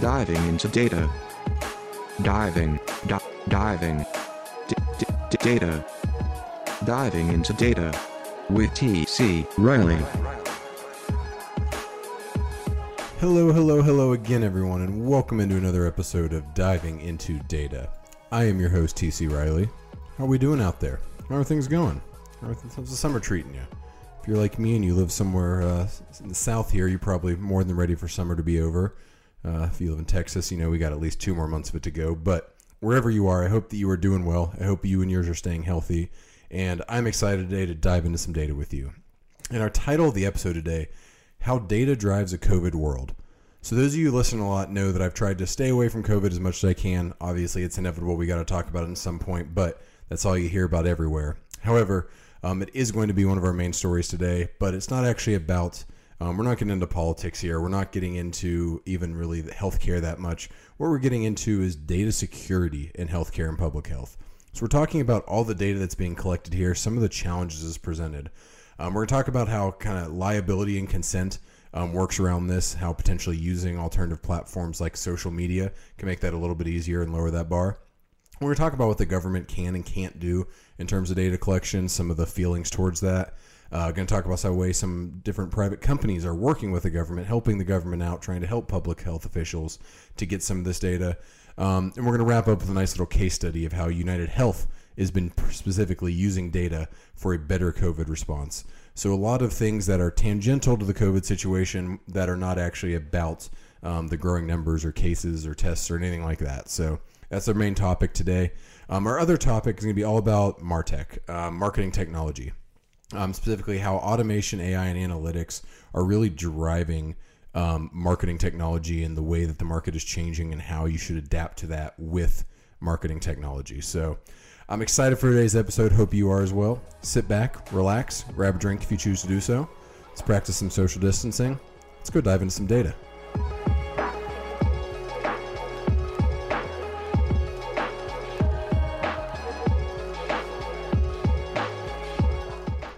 Diving into data. Diving. Di- diving. D- d- data. Diving into data. With T.C. Riley. Hello, hello, hello again, everyone, and welcome into another episode of Diving into Data. I am your host, TC Riley. How are we doing out there? How are things going? How th- how's the summer treating you? If you're like me and you live somewhere uh, in the south here, you're probably more than ready for summer to be over. Uh, if you live in Texas, you know we got at least two more months of it to go. But wherever you are, I hope that you are doing well. I hope you and yours are staying healthy. And I'm excited today to dive into some data with you. And our title of the episode today How Data Drives a COVID World. So, those of you who listen a lot know that I've tried to stay away from COVID as much as I can. Obviously, it's inevitable. We got to talk about it at some point, but that's all you hear about everywhere. However, um, it is going to be one of our main stories today, but it's not actually about um, we're not getting into politics here. We're not getting into even really healthcare that much. What we're getting into is data security in healthcare and public health. So we're talking about all the data that's being collected here, some of the challenges is presented. Um, we're going to talk about how kind of liability and consent um, works around this, how potentially using alternative platforms like social media can make that a little bit easier and lower that bar. We're going to talk about what the government can and can't do in terms of data collection, some of the feelings towards that. Uh, going to talk about some way some different private companies are working with the government, helping the government out, trying to help public health officials to get some of this data. Um, and we're going to wrap up with a nice little case study of how United Health has been specifically using data for a better COVID response. So a lot of things that are tangential to the COVID situation that are not actually about um, the growing numbers or cases or tests or anything like that. So that's our main topic today. Um, our other topic is going to be all about Martech, uh, marketing technology um, specifically how automation, AI, and analytics are really driving um, marketing technology and the way that the market is changing and how you should adapt to that with marketing technology. So I'm excited for today's episode. Hope you are as well. Sit back, relax, grab a drink if you choose to do so. Let's practice some social distancing. Let's go dive into some data.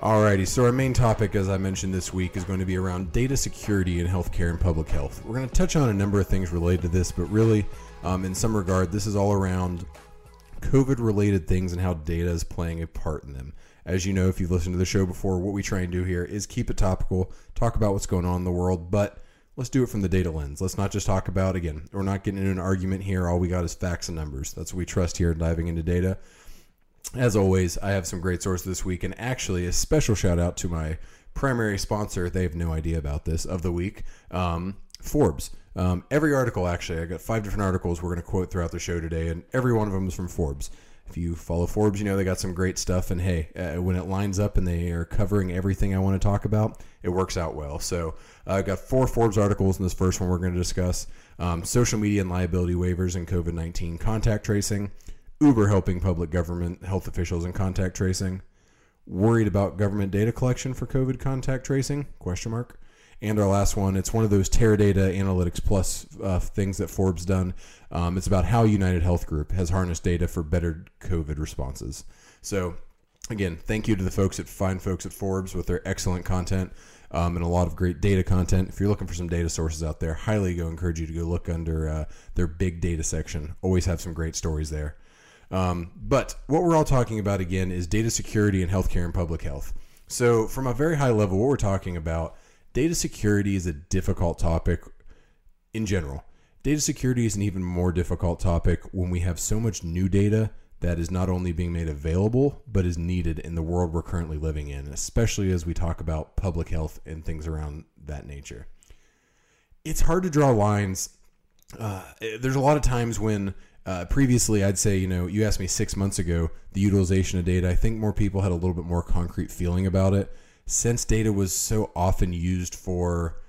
Alrighty, so our main topic, as I mentioned this week, is going to be around data security in healthcare and public health. We're going to touch on a number of things related to this, but really, um, in some regard, this is all around COVID related things and how data is playing a part in them. As you know, if you've listened to the show before, what we try and do here is keep it topical, talk about what's going on in the world, but let's do it from the data lens. Let's not just talk about, again, we're not getting into an argument here. All we got is facts and numbers. That's what we trust here diving into data. As always, I have some great sources this week, and actually, a special shout out to my primary sponsor. They have no idea about this of the week, um, Forbes. Um, every article, actually, I got five different articles we're going to quote throughout the show today, and every one of them is from Forbes. If you follow Forbes, you know they got some great stuff. And hey, uh, when it lines up and they are covering everything I want to talk about, it works out well. So uh, I got four Forbes articles in this first one we're going to discuss um, social media and liability waivers and COVID 19 contact tracing. Uber helping public government health officials in contact tracing. Worried about government data collection for COVID contact tracing? Question mark. And our last one, it's one of those Teradata Analytics Plus uh, things that Forbes done. Um, it's about how United Health Group has harnessed data for better COVID responses. So, again, thank you to the folks at Fine Folks at Forbes with their excellent content um, and a lot of great data content. If you're looking for some data sources out there, highly go encourage you to go look under uh, their big data section. Always have some great stories there. Um, but what we're all talking about again is data security in healthcare and public health. So, from a very high level, what we're talking about, data security is a difficult topic in general. Data security is an even more difficult topic when we have so much new data that is not only being made available, but is needed in the world we're currently living in, especially as we talk about public health and things around that nature. It's hard to draw lines. Uh, there's a lot of times when uh, previously, I'd say, you know, you asked me six months ago the utilization of data. I think more people had a little bit more concrete feeling about it. Since data was so often used for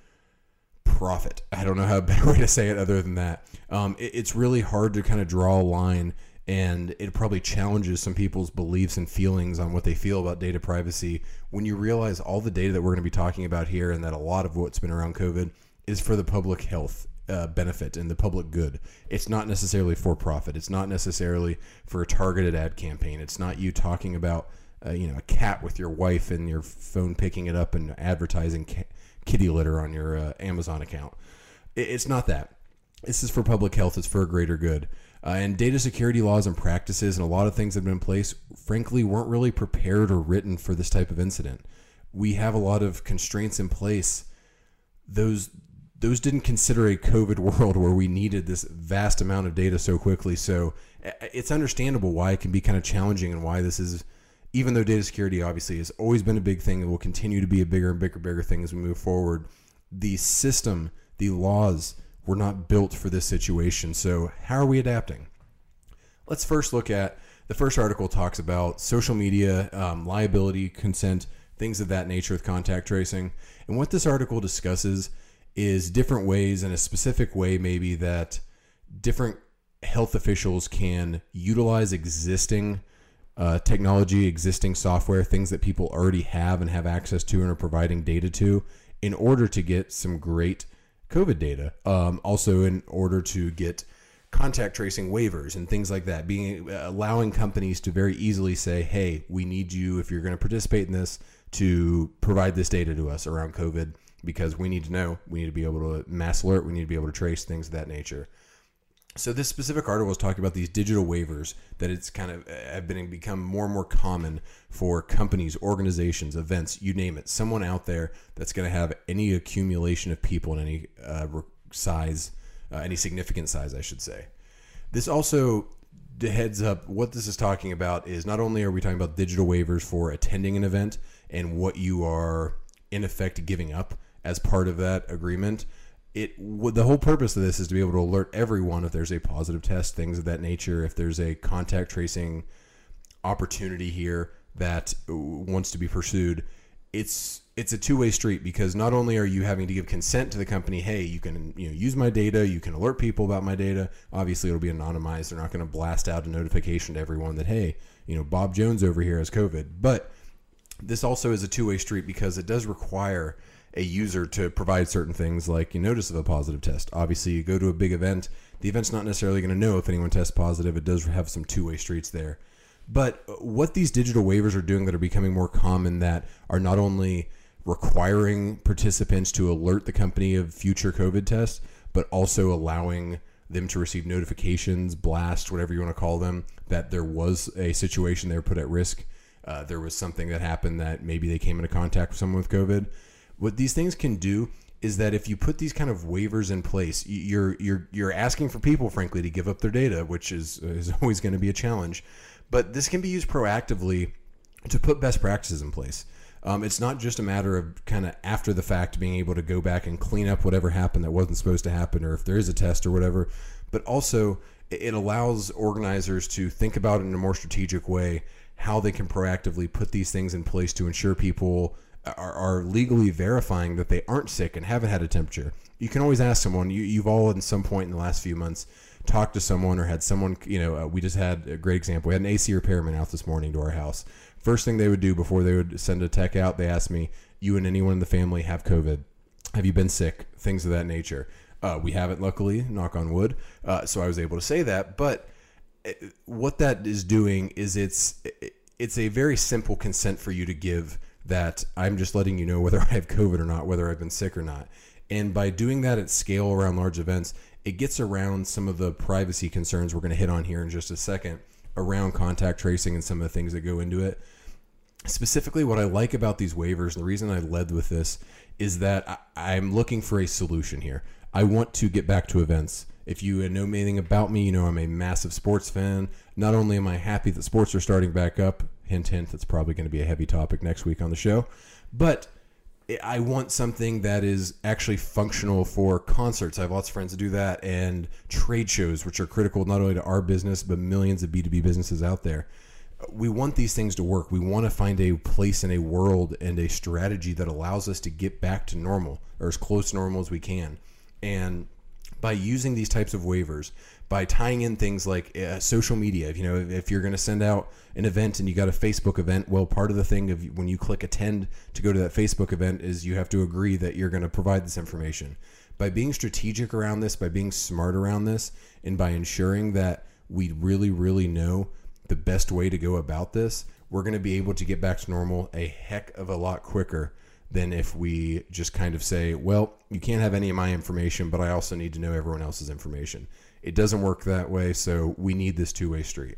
profit, I don't know how better way to say it other than that. Um, it, it's really hard to kind of draw a line, and it probably challenges some people's beliefs and feelings on what they feel about data privacy when you realize all the data that we're going to be talking about here, and that a lot of what's been around COVID is for the public health uh, benefit and the public good. It's not necessarily for profit. It's not necessarily for a targeted ad campaign. It's not you talking about uh, you know a cat with your wife and your phone picking it up and advertising ca- kitty litter on your uh, Amazon account. It, it's not that. this is for public health, it's for a greater good. Uh, and data security laws and practices and a lot of things that have been in place, frankly, weren't really prepared or written for this type of incident. We have a lot of constraints in place. Those those didn't consider a COVID world where we needed this vast amount of data so quickly. So it's understandable why it can be kind of challenging and why this is, even though data security obviously has always been a big thing and will continue to be a bigger and bigger, bigger thing as we move forward. The system, the laws were not built for this situation. So how are we adapting? Let's first look at the first article talks about social media, um, liability, consent, things of that nature with contact tracing. And what this article discusses is different ways in a specific way maybe that different health officials can utilize existing uh, technology, existing software, things that people already have and have access to and are providing data to in order to get some great COVID data. Um, also, in order to get contact tracing waivers and things like that, being allowing companies to very easily say, "Hey, we need you if you're going to participate in this to provide this data to us around COVID." Because we need to know. We need to be able to mass alert. We need to be able to trace things of that nature. So this specific article was talking about these digital waivers that it's kind of uh, have been become more and more common for companies, organizations, events, you name it. Someone out there that's going to have any accumulation of people in any uh, size, uh, any significant size, I should say. This also heads up what this is talking about is not only are we talking about digital waivers for attending an event and what you are in effect giving up as part of that agreement. It the whole purpose of this is to be able to alert everyone if there's a positive test, things of that nature. If there's a contact tracing opportunity here that uh, wants to be pursued, it's it's a two way street because not only are you having to give consent to the company, hey, you can you know use my data, you can alert people about my data. Obviously, it'll be anonymized. They're not going to blast out a notification to everyone that hey, you know Bob Jones over here has COVID. But this also is a two way street because it does require a user to provide certain things like you notice of a positive test. Obviously, you go to a big event, the event's not necessarily going to know if anyone tests positive. It does have some two way streets there. But what these digital waivers are doing that are becoming more common that are not only requiring participants to alert the company of future COVID tests, but also allowing them to receive notifications, blast, whatever you want to call them, that there was a situation they were put at risk. Uh, there was something that happened that maybe they came into contact with someone with COVID what these things can do is that if you put these kind of waivers in place, you're you're you're asking for people, frankly, to give up their data, which is is always going to be a challenge. But this can be used proactively to put best practices in place. Um, it's not just a matter of kind of after the fact being able to go back and clean up whatever happened that wasn't supposed to happen, or if there is a test or whatever. But also, it allows organizers to think about it in a more strategic way how they can proactively put these things in place to ensure people are, are legally verifying that they aren't sick and haven't had a temperature. You can always ask someone. You, you've all at some point in the last few months talked to someone or had someone. You know, uh, we just had a great example. We had an AC repairman out this morning to our house. First thing they would do before they would send a tech out, they asked me, "You and anyone in the family have COVID? Have you been sick? Things of that nature." Uh, we haven't, luckily, knock on wood. Uh, so I was able to say that. But uh, what that is doing is it's it's a very simple consent for you to give that I'm just letting you know whether I have COVID or not, whether I've been sick or not. And by doing that at scale around large events, it gets around some of the privacy concerns we're going to hit on here in just a second around contact tracing and some of the things that go into it. Specifically, what I like about these waivers, and the reason I led with this, is that I, am looking for a solution here. I want to get back to events. If you know anything about me, you know I'm a massive sports fan. Not only am I happy that sports are starting back up, hint, hint, that's probably going to be a heavy topic next week on the show, but I want something that is actually functional for concerts. I have lots of friends that do that, and trade shows, which are critical not only to our business, but millions of B2B businesses out there. We want these things to work. We want to find a place in a world and a strategy that allows us to get back to normal or as close to normal as we can. And by using these types of waivers, by tying in things like uh, social media. If, you know, if you're going to send out an event and you got a Facebook event, well, part of the thing of when you click attend to go to that Facebook event is you have to agree that you're going to provide this information. By being strategic around this, by being smart around this, and by ensuring that we really, really know the best way to go about this, we're going to be able to get back to normal a heck of a lot quicker than if we just kind of say, well, you can't have any of my information, but I also need to know everyone else's information. It doesn't work that way, so we need this two way street.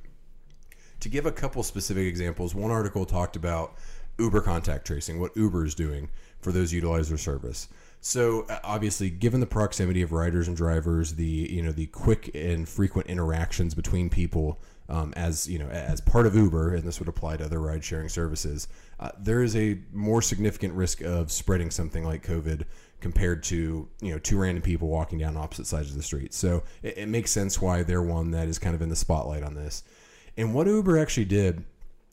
To give a couple specific examples, one article talked about Uber contact tracing, what Uber is doing for those who utilize their service. So uh, obviously, given the proximity of riders and drivers, the you know the quick and frequent interactions between people, um, as you know as part of Uber, and this would apply to other ride sharing services, uh, there is a more significant risk of spreading something like COVID compared to you know two random people walking down opposite sides of the street. So it, it makes sense why they're one that is kind of in the spotlight on this. And what Uber actually did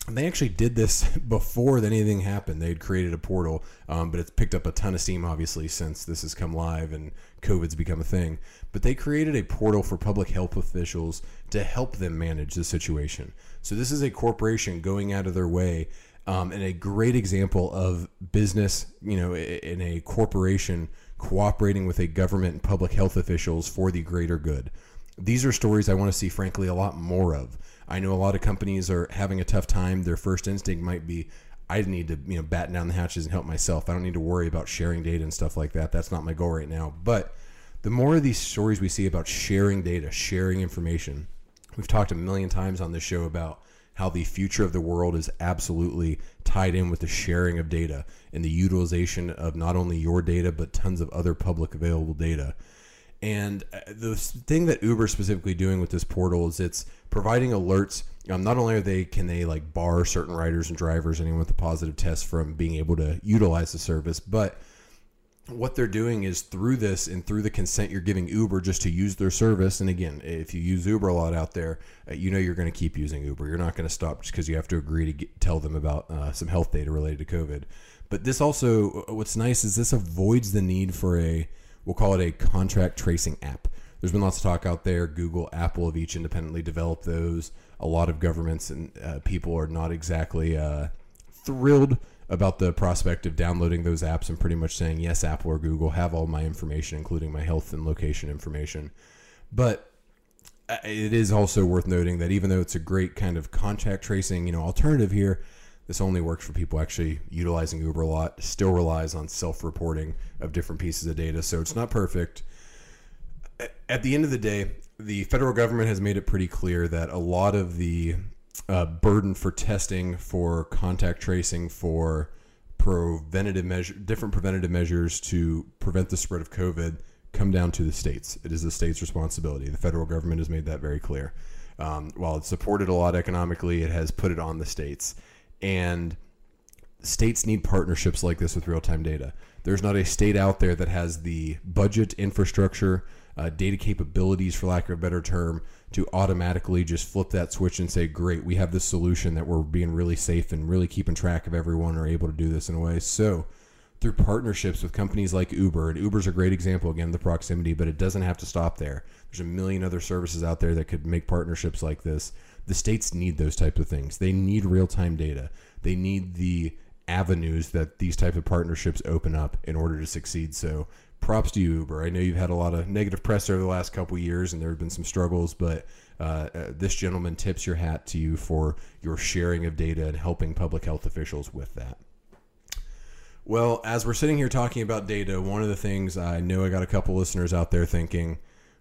they actually did this before anything happened. They had created a portal, um, but it's picked up a ton of steam, obviously, since this has come live and COVID's become a thing. But they created a portal for public health officials to help them manage the situation. So this is a corporation going out of their way, um, and a great example of business, you know, in a corporation cooperating with a government and public health officials for the greater good. These are stories I want to see, frankly, a lot more of. I know a lot of companies are having a tough time. Their first instinct might be, I need to, you know, batten down the hatches and help myself. I don't need to worry about sharing data and stuff like that. That's not my goal right now. But the more of these stories we see about sharing data, sharing information, we've talked a million times on this show about how the future of the world is absolutely tied in with the sharing of data and the utilization of not only your data but tons of other public available data. And uh, the thing that Uber is specifically doing with this portal is it's providing alerts. Um, not only are they can they like bar certain riders and drivers, anyone with a positive test, from being able to utilize the service, but what they're doing is through this and through the consent you're giving Uber just to use their service. And again, if you use Uber a lot out there, uh, you know you're going to keep using Uber. You're not going to stop just because you have to agree to get, tell them about uh, some health data related to COVID. But this also, uh, what's nice is this avoids the need for a we'll call it a contract tracing app. There's been lots of talk out there. Google, Apple have each independently developed those. A lot of governments and uh, people are not exactly uh, thrilled about the prospect of downloading those apps and pretty much saying, yes, Apple or Google have all my information, including my health and location information. But uh, it is also worth noting that even though it's a great kind of contact tracing, you know, alternative here, this only works for people actually utilizing Uber a lot. Still relies on self-reporting of different pieces of data, so it's not perfect. At the end of the day, the federal government has made it pretty clear that a lot of the uh, burden for testing, for contact tracing, for preventative measure, different preventative measures to prevent the spread of COVID, come down to the states. It is the state's responsibility. The federal government has made that very clear. Um, while it's supported a lot economically, it has put it on the states. And states need partnerships like this with real time data. There's not a state out there that has the budget, infrastructure, uh, data capabilities, for lack of a better term, to automatically just flip that switch and say, great, we have this solution that we're being really safe and really keeping track of everyone are able to do this in a way. So, through partnerships with companies like Uber, and Uber's a great example, again, the proximity, but it doesn't have to stop there. There's a million other services out there that could make partnerships like this the states need those types of things. They need real time data. They need the avenues that these type of partnerships open up in order to succeed. So props to you, Uber. I know you've had a lot of negative press over the last couple years, and there have been some struggles, but uh, uh, this gentleman tips your hat to you for your sharing of data and helping public health officials with that. Well, as we're sitting here talking about data, one of the things I know I got a couple listeners out there thinking,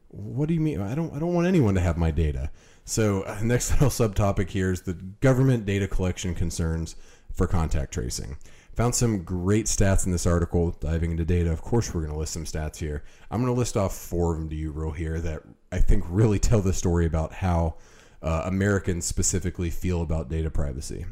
"What do you mean? I don't. I don't want anyone to have my data." So, uh, next little subtopic here is the government data collection concerns for contact tracing. Found some great stats in this article diving into data. Of course, we're going to list some stats here. I'm going to list off four of them to you, real here, that I think really tell the story about how uh, Americans specifically feel about data privacy.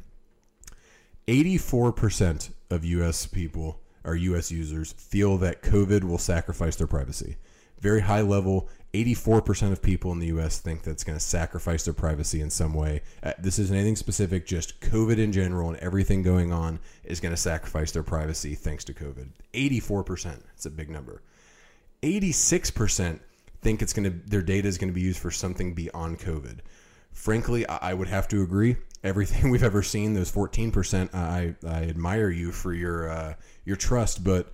84% of US people or US users feel that COVID will sacrifice their privacy. Very high level, 84% of people in the US think that's going to sacrifice their privacy in some way. Uh, this isn't anything specific, just COVID in general and everything going on is going to sacrifice their privacy thanks to COVID. 84%. It's a big number. 86% think it's going to their data is going to be used for something beyond COVID. Frankly, I, I would have to agree. Everything we've ever seen, those 14%, I, I admire you for your uh, your trust, but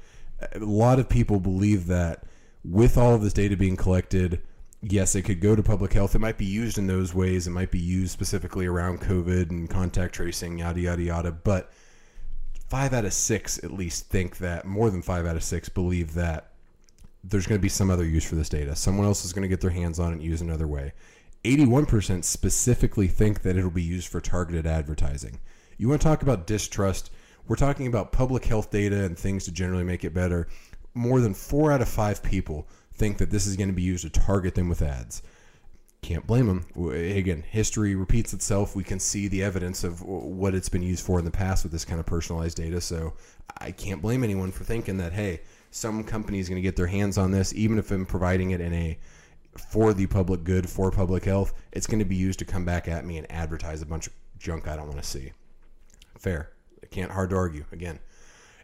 a lot of people believe that with all of this data being collected, yes, it could go to public health. It might be used in those ways. It might be used specifically around COVID and contact tracing, yada, yada, yada. But five out of six at least think that more than five out of six believe that there's going to be some other use for this data. Someone else is going to get their hands on it and use another way. 81% specifically think that it'll be used for targeted advertising. You want to talk about distrust? We're talking about public health data and things to generally make it better. More than four out of five people think that this is going to be used to target them with ads. Can't blame them. Again, history repeats itself. We can see the evidence of what it's been used for in the past with this kind of personalized data. So I can't blame anyone for thinking that, hey, some company is going to get their hands on this, even if I'm providing it in a for the public good, for public health, it's going to be used to come back at me and advertise a bunch of junk I don't want to see. Fair. Can't hard to argue again.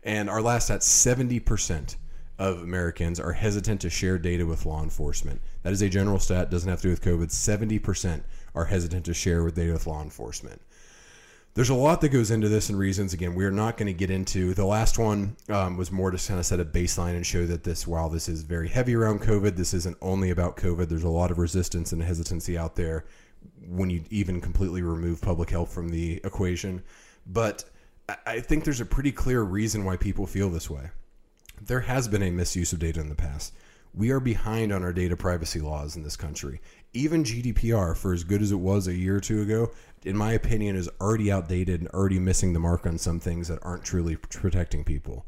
And our last at 70% of Americans are hesitant to share data with law enforcement. That is a general stat, doesn't have to do with COVID. 70% are hesitant to share with data with law enforcement. There's a lot that goes into this and reasons. Again, we're not going to get into the last one um, was more to kind of set a baseline and show that this, while this is very heavy around COVID, this isn't only about COVID. There's a lot of resistance and hesitancy out there when you even completely remove public health from the equation. But I think there's a pretty clear reason why people feel this way. There has been a misuse of data in the past. We are behind on our data privacy laws in this country. Even GDPR, for as good as it was a year or two ago, in my opinion, is already outdated and already missing the mark on some things that aren't truly protecting people.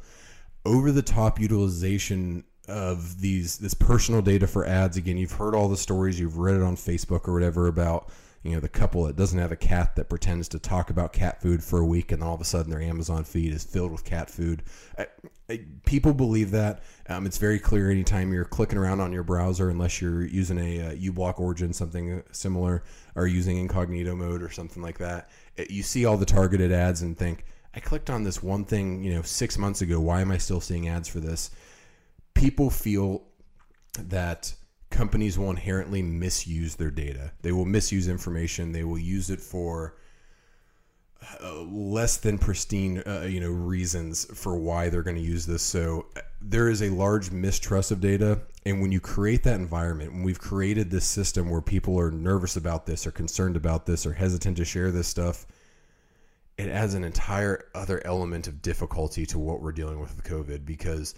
Over the top utilization of these this personal data for ads. Again, you've heard all the stories, you've read it on Facebook or whatever about you know the couple that doesn't have a cat that pretends to talk about cat food for a week and all of a sudden their amazon feed is filled with cat food. I, I, people believe that. Um, it's very clear anytime you're clicking around on your browser unless you're using a uh, uBlock origin something similar or using incognito mode or something like that it, you see all the targeted ads and think i clicked on this one thing you know six months ago. Why am i still seeing ads for this? People feel that companies will inherently misuse their data. They will misuse information. They will use it for uh, less than pristine, uh, you know, reasons for why they're going to use this. So uh, there is a large mistrust of data, and when you create that environment, when we've created this system where people are nervous about this, or concerned about this, or hesitant to share this stuff, it adds an entire other element of difficulty to what we're dealing with with COVID because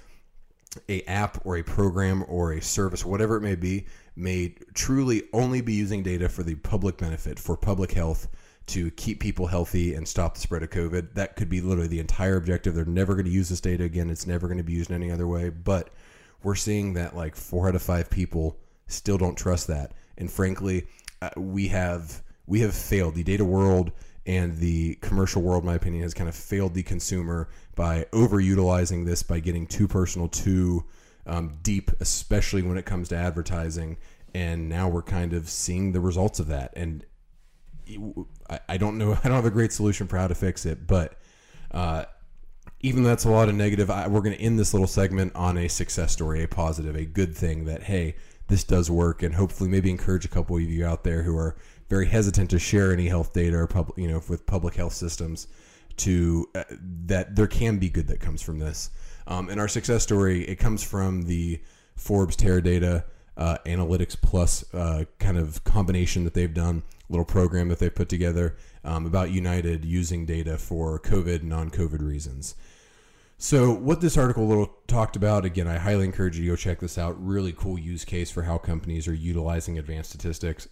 a app or a program or a service, whatever it may be, may truly only be using data for the public benefit, for public health, to keep people healthy and stop the spread of COVID. That could be literally the entire objective. They're never going to use this data again. It's never going to be used in any other way. But we're seeing that like four out of five people still don't trust that. And frankly, uh, we have we have failed. The data world and the commercial world, in my opinion, has kind of failed the consumer by overutilizing this, by getting too personal, too um, deep, especially when it comes to advertising. And now we're kind of seeing the results of that. And I, don't know, I don't have a great solution for how to fix it, but uh, even though that's a lot of negative, I, we're going to end this little segment on a success story, a positive, a good thing that, hey, this does work, and hopefully maybe encourage a couple of you out there who are very hesitant to share any health data or public, you know, with public health systems. To uh, that there can be good that comes from this. Um, and our success story it comes from the Forbes Teradata uh, Analytics Plus uh, kind of combination that they've done, little program that they've put together um, about United using data for COVID non-COVID reasons. So, what this article little talked about, again, I highly encourage you to go check this out. Really cool use case for how companies are utilizing advanced statistics.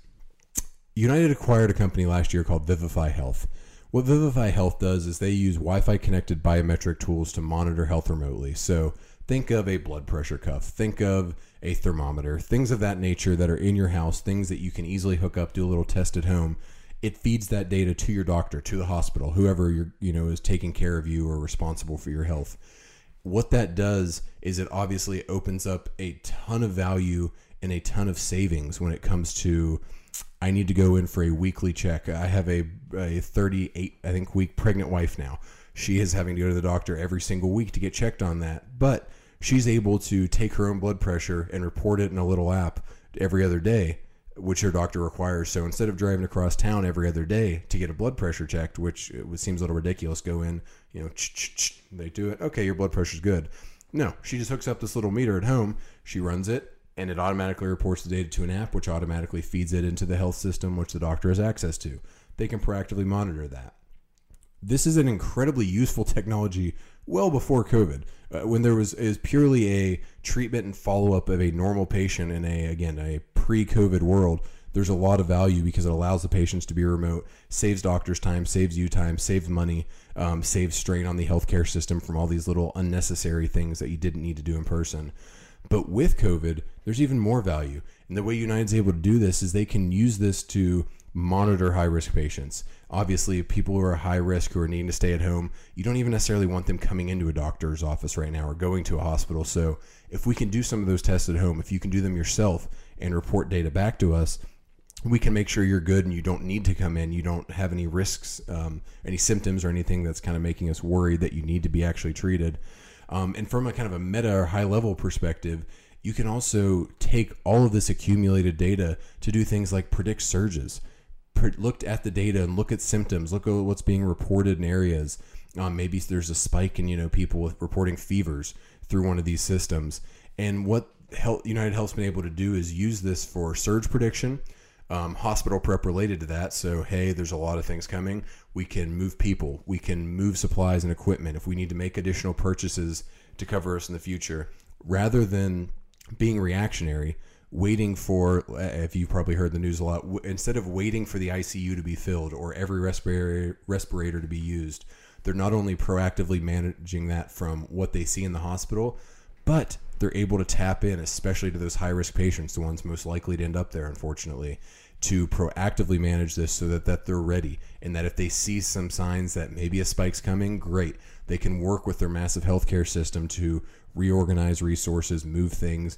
United acquired a company last year called Vivify Health. What Vivify Health does is they use Wi Fi connected biometric tools to monitor health remotely. So think of a blood pressure cuff, think of a thermometer, things of that nature that are in your house, things that you can easily hook up, do a little test at home. It feeds that data to your doctor, to the hospital, whoever you you know is taking care of you or responsible for your health. What that does is it obviously opens up a ton of value and a ton of savings when it comes to I need to go in for a weekly check. I have a, a 38, I think, week pregnant wife now. She is having to go to the doctor every single week to get checked on that. But she's able to take her own blood pressure and report it in a little app every other day, which her doctor requires. So instead of driving across town every other day to get a blood pressure checked, which seems a little ridiculous, go in, you know, they do it. Okay, your blood pressure's good. No, she just hooks up this little meter at home. She runs it and it automatically reports the data to an app, which automatically feeds it into the health system, which the doctor has access to. They can proactively monitor that. this is an incredibly useful technology well before COVID, uh, when there was is purely a treatment and follow up of a normal patient in a again a pre-COVID world. There's a lot of value because it allows the patients to be remote, saves doctors time, saves you time, saves money, um, saves strain on the healthcare system from all these little unnecessary things that you didn't need to do in person. But with COVID, there's even more value. And the way United's able to do this is they can use this to monitor high risk patients. Obviously, people who are high risk who are needing to stay at home, you don't even necessarily want them coming into a doctor's office right now or going to a hospital. So, if we can do some of those tests at home, if you can do them yourself and report data back to us, we can make sure you're good and you don't need to come in. You don't have any risks, um, any symptoms, or anything that's kind of making us worried that you need to be actually treated. Um, and from a kind of a meta or high level perspective, you can also take all of this accumulated data to do things like predict surges looked at the data and look at symptoms, look at what's being reported in areas. Um, maybe there's a spike in you know people with reporting fevers through one of these systems. And what Health, United Health's been able to do is use this for surge prediction, um, hospital prep related to that. So hey, there's a lot of things coming. We can move people, we can move supplies and equipment if we need to make additional purchases to cover us in the future, rather than being reactionary waiting for uh, if you've probably heard the news a lot instead of waiting for the ICU to be filled or every respirator respirator to be used they're not only proactively managing that from what they see in the hospital but they're able to tap in especially to those high risk patients the ones most likely to end up there unfortunately to proactively manage this so that, that they're ready and that if they see some signs that maybe a spike's coming great they can work with their massive healthcare system to reorganize resources move things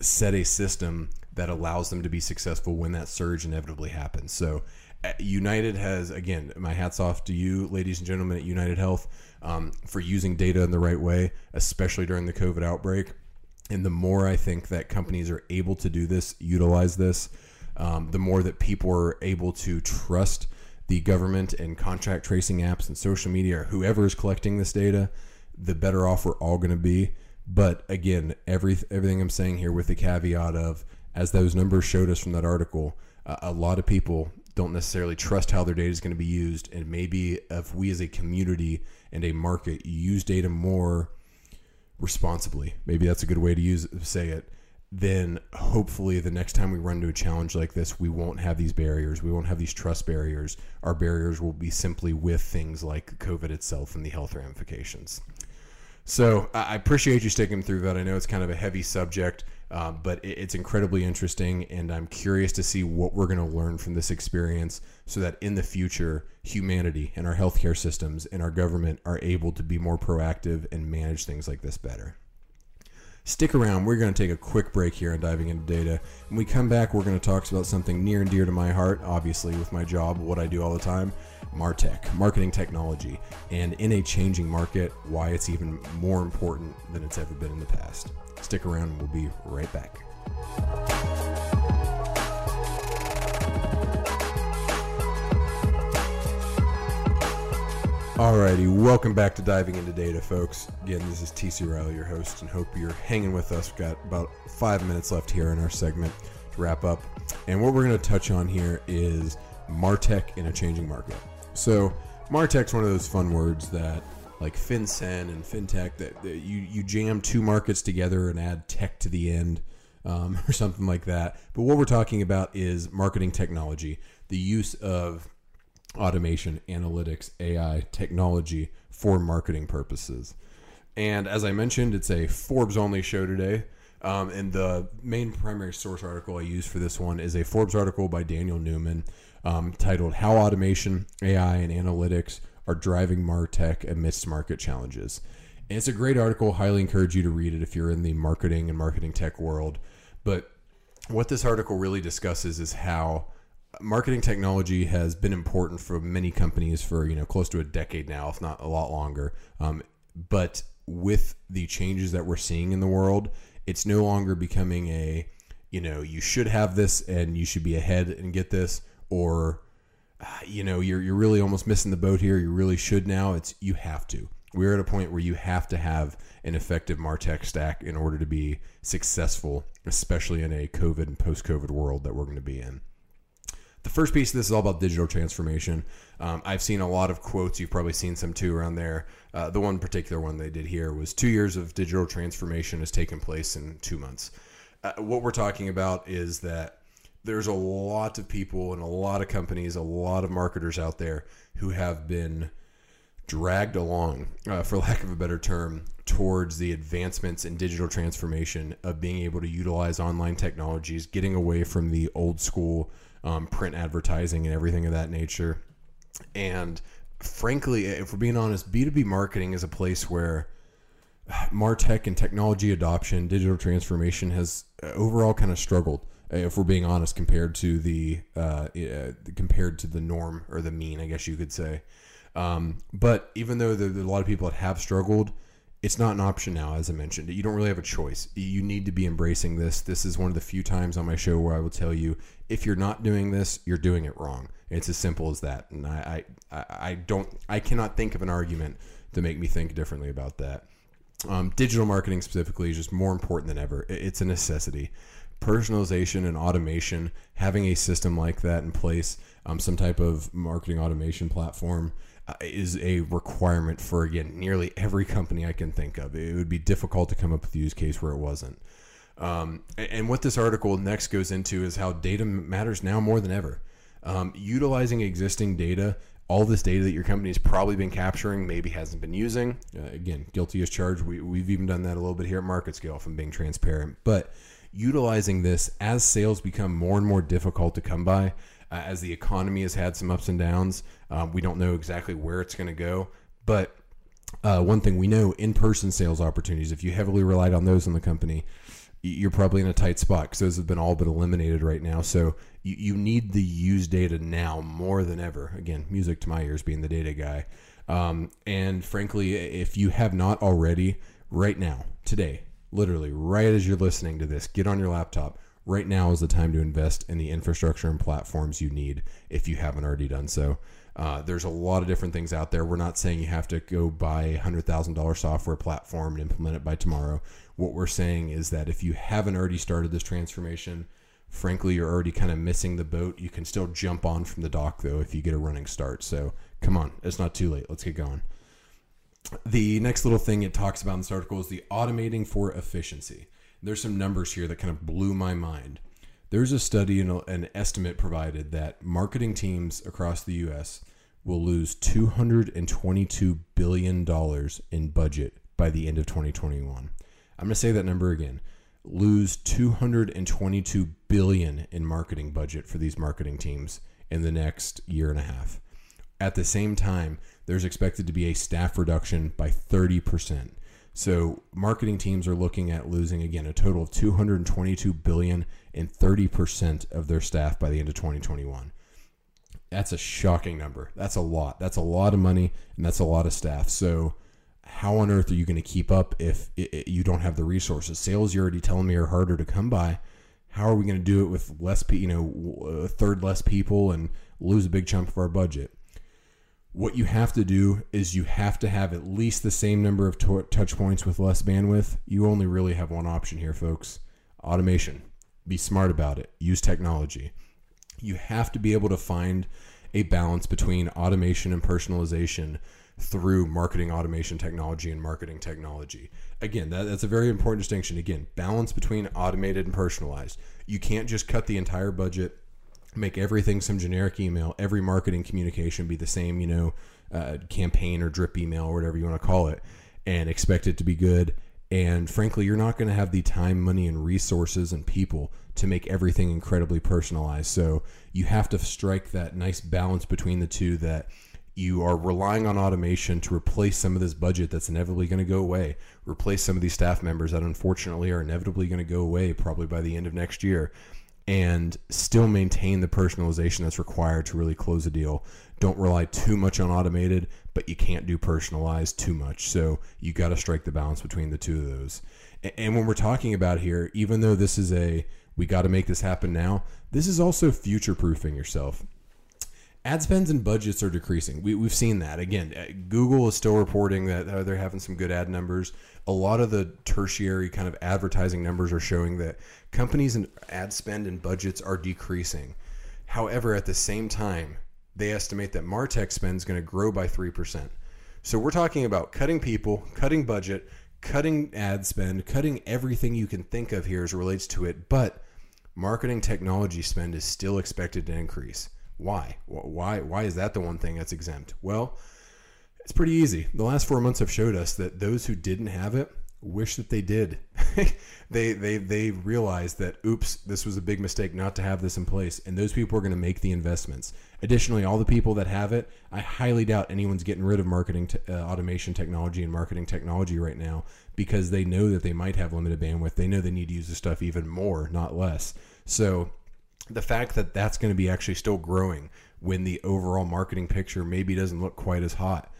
set a system that allows them to be successful when that surge inevitably happens. So, uh, United has, again, my hats off to you, ladies and gentlemen at United Health, um, for using data in the right way, especially during the COVID outbreak. And the more I think that companies are able to do this, utilize this, um, the more that people are able to trust the government and contract tracing apps and social media or whoever is collecting this data, the better off we're all going to be. But again, every everything I'm saying here with the caveat of as those numbers showed us from that article, uh, a lot of people don't necessarily trust how their data is going to be used, and maybe if we as a community and a market use data more responsibly, maybe that's a good way to use say it. Then hopefully the next time we run into a challenge like this, we won't have these barriers. We won't have these trust barriers. Our barriers will be simply with things like COVID itself and the health ramifications. So I appreciate you sticking through that. I know it's kind of a heavy subject, uh, but it's incredibly interesting, and I'm curious to see what we're going to learn from this experience, so that in the future, humanity and our healthcare systems and our government are able to be more proactive and manage things like this better. Stick around. We're going to take a quick break here on diving into data. When we come back, we're going to talk about something near and dear to my heart, obviously, with my job, what I do all the time Martech, marketing technology, and in a changing market, why it's even more important than it's ever been in the past. Stick around, we'll be right back. Alrighty, welcome back to Diving into Data, folks. Again, this is TC Riley, your host, and hope you're hanging with us. We've got about five minutes left here in our segment to wrap up. And what we're going to touch on here is Martech in a changing market. So Martech's one of those fun words that like FinCEN and FinTech that, that, you you jam two markets together and add tech to the end um, or something like that. But what we're talking about is marketing technology, the use of automation, analytics, AI technology for marketing purposes. And as I mentioned, it's a Forbes only show today. Um, and the main primary source article I use for this one is a Forbes article by Daniel Newman um, titled How Automation, AI, and Analytics Are Driving Martech Amidst Market Challenges. And it's a great article. Highly encourage you to read it if you're in the marketing and marketing tech world. But what this article really discusses is how marketing technology has been important for many companies for you know close to a decade now, if not a lot longer. Um, but with the changes that we're seeing in the world, it's no longer becoming a you know you should have this and you should be ahead and get this or uh, you know you're you're really almost missing the boat here. You really should now. It's you have to. We're at a point where you have to have an effective Martech stack in order to be successful, especially in a COVID and post-COVID world that we're going to be in. The first piece of this is all about digital transformation. Um, I've seen a lot of quotes. You've probably seen some too around there. Uh, the one particular one they did here was two years of digital transformation has taken place in two months. Uh, what we're talking about is that there's a lot of people and a lot of companies, a lot of marketers out there who have been dragged along, uh, for lack of a better term, towards the advancements in digital transformation of being able to utilize online technologies, getting away from the old school um, print advertising and everything of that nature. And frankly, if we're being honest, B2B marketing is a place where Martech and technology adoption, digital transformation has uh, overall kind of struggled. uh, If we're being honest, compared to the uh, uh, compared to the norm or the mean, I guess you could say. Um, but even though there, there are a lot of people that have struggled, it's not an option now. As I mentioned, you don't really have a choice. You need to be embracing this. This is one of the few times on my show where I will tell you if you're not doing this, you're doing it wrong. It's as simple as that. And I, I, I don't, I cannot think of an argument to make me think differently about that. Um, digital marketing specifically is just more important than ever. It's a necessity. Personalization and automation, having a system like that in place, um, some type of marketing automation platform, uh, is a requirement for again nearly every company I can think of. It would be difficult to come up with a use case where it wasn't. Um, and what this article next goes into is how data matters now more than ever. Um, utilizing existing data all this data that your company's probably been capturing, maybe hasn't been using. Uh, again, guilty as charged. We, we've even done that a little bit here at MarketScale from being transparent. But utilizing this as sales become more and more difficult to come by, uh, as the economy has had some ups and downs, um, we don't know exactly where it's going to go. But uh, one thing we know in person sales opportunities, if you heavily relied on those in the company, you're probably in a tight spot because those have been all but eliminated right now. So you, you need the use data now more than ever. Again, music to my ears being the data guy. Um, and frankly, if you have not already, right now, today, literally right as you're listening to this, get on your laptop. Right now is the time to invest in the infrastructure and platforms you need if you haven't already done so. Uh, there's a lot of different things out there. We're not saying you have to go buy a hundred thousand dollar software platform and implement it by tomorrow. What we're saying is that if you haven't already started this transformation, frankly, you're already kind of missing the boat. You can still jump on from the dock though if you get a running start. So come on, it's not too late. Let's get going. The next little thing it talks about in this article is the automating for efficiency. There's some numbers here that kind of blew my mind. There's a study and an estimate provided that marketing teams across the U.S. will lose 222 billion dollars in budget by the end of 2021. I'm going to say that number again. Lose 222 billion in marketing budget for these marketing teams in the next year and a half. At the same time, there's expected to be a staff reduction by 30%. So marketing teams are looking at losing again a total of 222 billion and 30% of their staff by the end of 2021. That's a shocking number. That's a lot. That's a lot of money and that's a lot of staff. So how on earth are you going to keep up if it, it, you don't have the resources? Sales you're already telling me are harder to come by. How are we going to do it with less, you know, a third less people and lose a big chunk of our budget? what you have to do is you have to have at least the same number of to- touch points with less bandwidth. You only really have one option here, folks automation. Be smart about it, use technology. You have to be able to find a balance between automation and personalization through marketing automation technology and marketing technology. Again, that, that's a very important distinction. Again, balance between automated and personalized. You can't just cut the entire budget make everything some generic email, every marketing communication be the same, you know, uh, campaign or drip email or whatever you want to call it, and expect it to be good. And frankly, you're not going to have the time, money, and resources and people to make everything incredibly personalized. So you have to strike that nice balance between the two that you are relying on automation to replace some of this budget that's inevitably going to go away, replace some of these staff members that unfortunately are inevitably going to go away probably by the end of next year and still maintain the personalization that's required to really close a deal. Don't rely too much on automated, but you can't do personalized too much. So you got to strike the balance between the two of those. And when we're talking about here, even though this is a we got to make this happen now, this is also future proofing yourself. Ad spends and budgets are decreasing. We, we've seen that. Again, uh, Google is still reporting that they're having some good ad numbers. A lot of the tertiary kind of advertising numbers are showing that companies and ad spend and budgets are decreasing. However, at the same time, they estimate that Martech spend is going to grow by 3%. So we're talking about cutting people, cutting budget, cutting ad spend, cutting everything you can think of here as relates to it, but marketing technology spend is still expected to increase. Why? Why why is that the one thing that's exempt? Well, it's pretty easy. The last 4 months have showed us that those who didn't have it wish that they did. they they they realized that oops, this was a big mistake not to have this in place, and those people are going to make the investments. Additionally, all the people that have it, I highly doubt anyone's getting rid of marketing t- uh, automation technology and marketing technology right now because they know that they might have limited bandwidth. They know they need to use the stuff even more, not less. So the fact that that's going to be actually still growing when the overall marketing picture maybe doesn't look quite as hot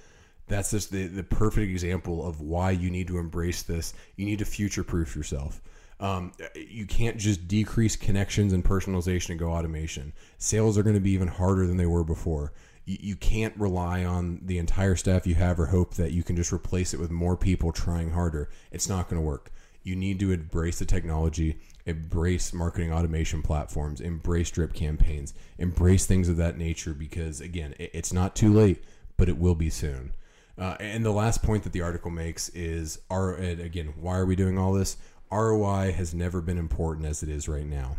that's just the, the perfect example of why you need to embrace this. You need to future proof yourself. Um, you can't just decrease connections and personalization and go automation. Sales are going to be even harder than they were before. You, you can't rely on the entire staff you have or hope that you can just replace it with more people trying harder. It's not going to work. You need to embrace the technology, embrace marketing automation platforms, embrace drip campaigns, embrace things of that nature because, again, it's not too late, but it will be soon. Uh, and the last point that the article makes is, again, why are we doing all this? ROI has never been important as it is right now.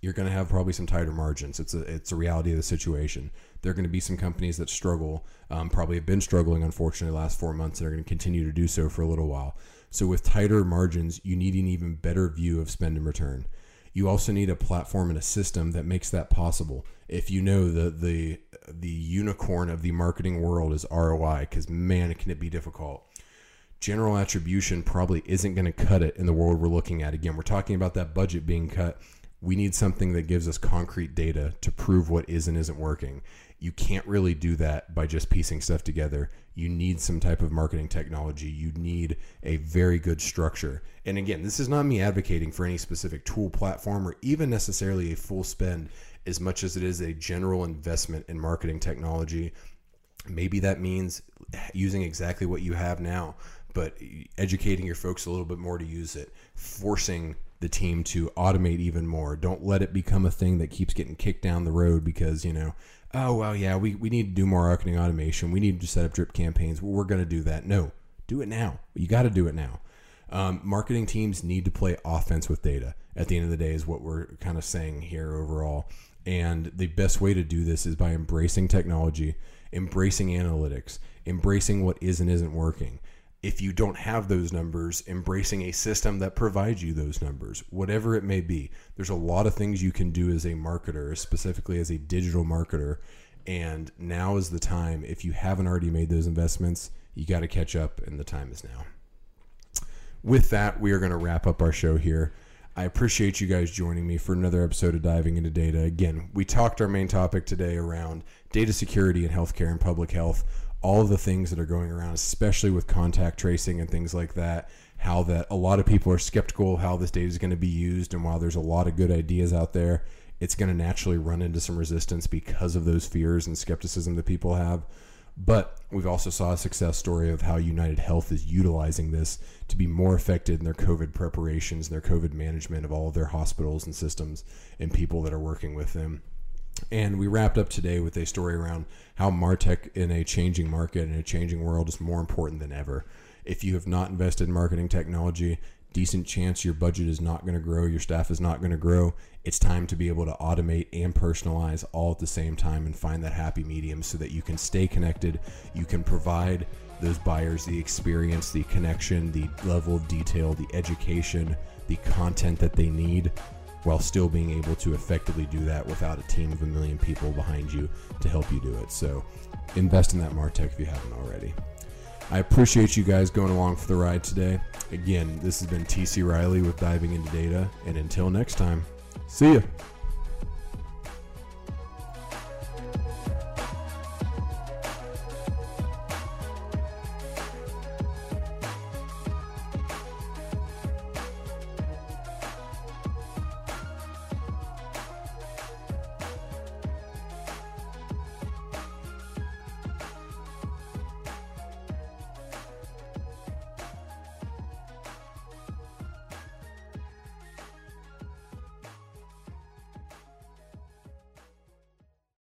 You're going to have probably some tighter margins. It's a it's a reality of the situation. There are going to be some companies that struggle, um, probably have been struggling, unfortunately, the last four months, and are going to continue to do so for a little while. So with tighter margins, you need an even better view of spend and return. You also need a platform and a system that makes that possible. If you know the the the unicorn of the marketing world is ROI, because man, can it be difficult. General attribution probably isn't going to cut it in the world we're looking at. Again, we're talking about that budget being cut. We need something that gives us concrete data to prove what is and isn't working. You can't really do that by just piecing stuff together. You need some type of marketing technology. You need a very good structure. And again, this is not me advocating for any specific tool platform or even necessarily a full spend as much as it is a general investment in marketing technology. Maybe that means using exactly what you have now, but educating your folks a little bit more to use it, forcing the team to automate even more. Don't let it become a thing that keeps getting kicked down the road because, you know, oh, well, yeah, we, we need to do more marketing automation. We need to set up drip campaigns. We're going to do that. No, do it now. You got to do it now. Um, marketing teams need to play offense with data at the end of the day, is what we're kind of saying here overall. And the best way to do this is by embracing technology, embracing analytics, embracing what is and isn't working. If you don't have those numbers, embracing a system that provides you those numbers, whatever it may be. There's a lot of things you can do as a marketer, specifically as a digital marketer. And now is the time. If you haven't already made those investments, you got to catch up, and the time is now. With that, we are going to wrap up our show here. I appreciate you guys joining me for another episode of Diving into Data. Again, we talked our main topic today around data security and healthcare and public health, all the things that are going around, especially with contact tracing and things like that. How that a lot of people are skeptical how this data is going to be used, and while there's a lot of good ideas out there, it's going to naturally run into some resistance because of those fears and skepticism that people have. But we've also saw a success story of how United Health is utilizing this to be more effective in their COVID preparations, their COVID management of all of their hospitals and systems and people that are working with them. And we wrapped up today with a story around how Martech in a changing market and a changing world is more important than ever. If you have not invested in marketing technology, decent chance your budget is not going to grow, your staff is not going to grow. It's time to be able to automate and personalize all at the same time and find that happy medium so that you can stay connected. You can provide those buyers the experience, the connection, the level of detail, the education, the content that they need while still being able to effectively do that without a team of a million people behind you to help you do it. So invest in that Martech if you haven't already. I appreciate you guys going along for the ride today. Again, this has been TC Riley with Diving into Data, and until next time, see ya.